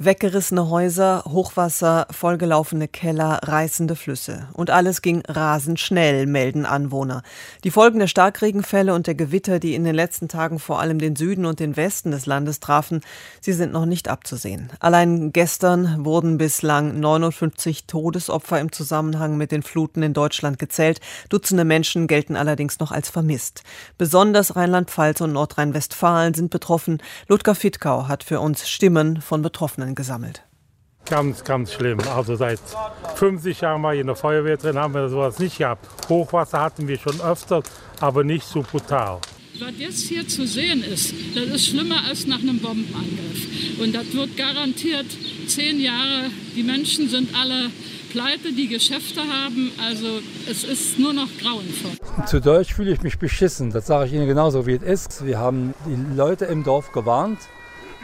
Weggerissene Häuser, Hochwasser, vollgelaufene Keller, reißende Flüsse. Und alles ging rasend schnell, melden Anwohner. Die Folgen der Starkregenfälle und der Gewitter, die in den letzten Tagen vor allem den Süden und den Westen des Landes trafen, sie sind noch nicht abzusehen. Allein gestern wurden bislang 59 Todesopfer im Zusammenhang mit den Fluten in Deutschland gezählt. Dutzende Menschen gelten allerdings noch als vermisst. Besonders Rheinland-Pfalz und Nordrhein-Westfalen sind betroffen. Ludger Fittkau hat für uns Stimmen von Betroffenen Spendenaufnahmen gesammelt. Ganz, ganz schlimm. Also seit 50 Jahren war ich in der Feuerwehr drin, haben wir sowas nicht gehabt. Hochwasser hatten wir schon öfter, aber nicht so brutal. Was jetzt hier zu sehen ist, das ist schlimmer als nach einem Bombenangriff. Und das wird garantiert zehn Jahre. Die Menschen sind alle pleite, die Geschäfte haben. Also es ist nur noch grauenvoll. Zu Deutsch fühle ich mich beschissen. Das sage ich Ihnen genauso, wie es ist. Wir haben die Leute im Dorf gewarnt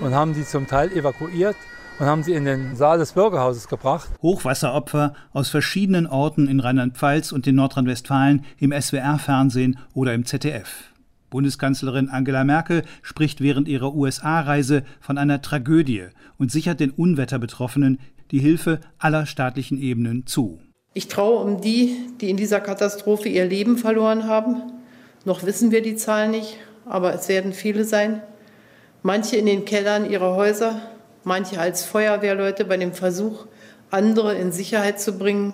und haben die zum Teil evakuiert und haben sie in den Saal des Bürgerhauses gebracht. Hochwasseropfer aus verschiedenen Orten in Rheinland-Pfalz und in Nordrhein-Westfalen im SWR-Fernsehen oder im ZDF. Bundeskanzlerin Angela Merkel spricht während ihrer USA-Reise von einer Tragödie und sichert den Unwetterbetroffenen die Hilfe aller staatlichen Ebenen zu. Ich traue um die, die in dieser Katastrophe ihr Leben verloren haben. Noch wissen wir die Zahl nicht, aber es werden viele sein. Manche in den Kellern ihrer Häuser, manche als Feuerwehrleute bei dem Versuch, andere in Sicherheit zu bringen.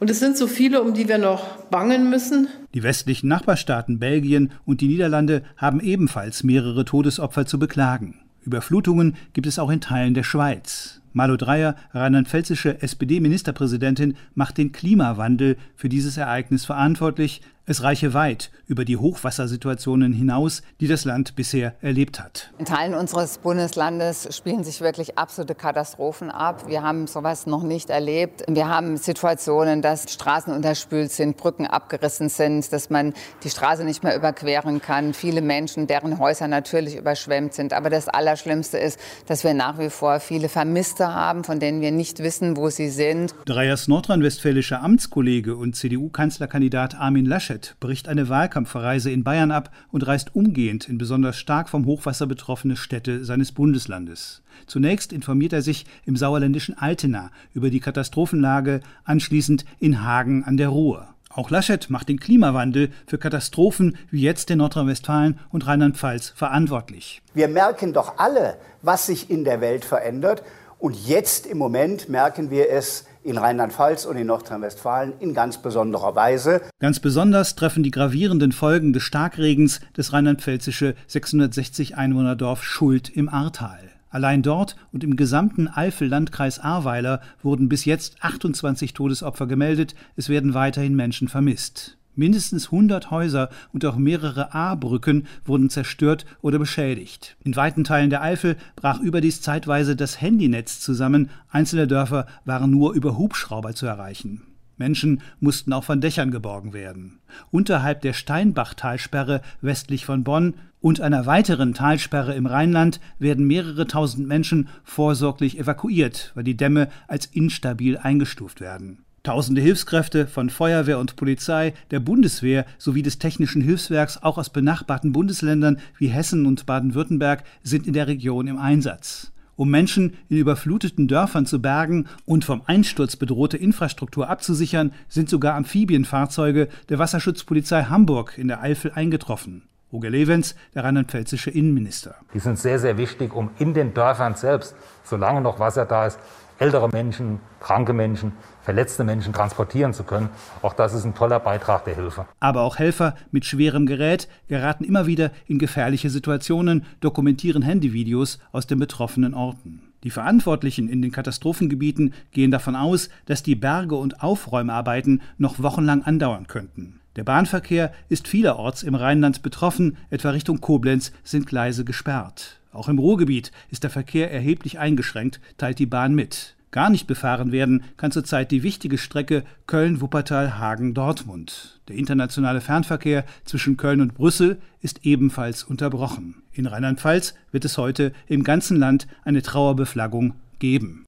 Und es sind so viele, um die wir noch bangen müssen. Die westlichen Nachbarstaaten Belgien und die Niederlande haben ebenfalls mehrere Todesopfer zu beklagen. Überflutungen gibt es auch in Teilen der Schweiz. Malu Dreyer, rheinland-pfälzische SPD-Ministerpräsidentin, macht den Klimawandel für dieses Ereignis verantwortlich, es reiche weit über die Hochwassersituationen hinaus, die das Land bisher erlebt hat. In Teilen unseres Bundeslandes spielen sich wirklich absolute Katastrophen ab. Wir haben sowas noch nicht erlebt. Wir haben Situationen, dass Straßen unterspült sind, Brücken abgerissen sind, dass man die Straße nicht mehr überqueren kann. Viele Menschen, deren Häuser natürlich überschwemmt sind. Aber das Allerschlimmste ist, dass wir nach wie vor viele Vermisste haben, von denen wir nicht wissen, wo sie sind. Dreyers nordrhein-westfälischer Amtskollege und CDU-Kanzlerkandidat Armin Laschet Laschet bricht eine Wahlkampfreise in Bayern ab und reist umgehend in besonders stark vom Hochwasser betroffene Städte seines Bundeslandes. Zunächst informiert er sich im sauerländischen Altena über die Katastrophenlage, anschließend in Hagen an der Ruhr. Auch Laschet macht den Klimawandel für Katastrophen wie jetzt in Nordrhein-Westfalen und Rheinland-Pfalz verantwortlich. Wir merken doch alle, was sich in der Welt verändert. Und jetzt im Moment merken wir es in Rheinland-Pfalz und in Nordrhein-Westfalen in ganz besonderer Weise. Ganz besonders treffen die gravierenden Folgen des Starkregens das rheinland-pfälzische 660 Einwohnerdorf Schuld im Ahrtal. Allein dort und im gesamten Eifel-Landkreis Ahrweiler wurden bis jetzt 28 Todesopfer gemeldet, es werden weiterhin Menschen vermisst. Mindestens 100 Häuser und auch mehrere A-Brücken wurden zerstört oder beschädigt. In weiten Teilen der Eifel brach überdies zeitweise das Handynetz zusammen, einzelne Dörfer waren nur über Hubschrauber zu erreichen. Menschen mussten auch von Dächern geborgen werden. Unterhalb der Steinbachtalsperre westlich von Bonn und einer weiteren Talsperre im Rheinland werden mehrere tausend Menschen vorsorglich evakuiert, weil die Dämme als instabil eingestuft werden. Tausende Hilfskräfte von Feuerwehr und Polizei, der Bundeswehr sowie des Technischen Hilfswerks auch aus benachbarten Bundesländern wie Hessen und Baden-Württemberg sind in der Region im Einsatz. Um Menschen in überfluteten Dörfern zu bergen und vom Einsturz bedrohte Infrastruktur abzusichern, sind sogar Amphibienfahrzeuge der Wasserschutzpolizei Hamburg in der Eifel eingetroffen. Roger Levens, der rheinland-pfälzische Innenminister. Die sind sehr, sehr wichtig, um in den Dörfern selbst, solange noch Wasser da ist, ältere Menschen, kranke Menschen, verletzte Menschen transportieren zu können. Auch das ist ein toller Beitrag der Hilfe. Aber auch Helfer mit schwerem Gerät geraten immer wieder in gefährliche Situationen, dokumentieren Handyvideos aus den betroffenen Orten. Die Verantwortlichen in den Katastrophengebieten gehen davon aus, dass die Berge- und Aufräumarbeiten noch wochenlang andauern könnten. Der Bahnverkehr ist vielerorts im Rheinland betroffen, etwa Richtung Koblenz sind Gleise gesperrt. Auch im Ruhrgebiet ist der Verkehr erheblich eingeschränkt, teilt die Bahn mit. Gar nicht befahren werden kann zurzeit die wichtige Strecke Köln-Wuppertal-Hagen-Dortmund. Der internationale Fernverkehr zwischen Köln und Brüssel ist ebenfalls unterbrochen. In Rheinland-Pfalz wird es heute im ganzen Land eine Trauerbeflaggung geben.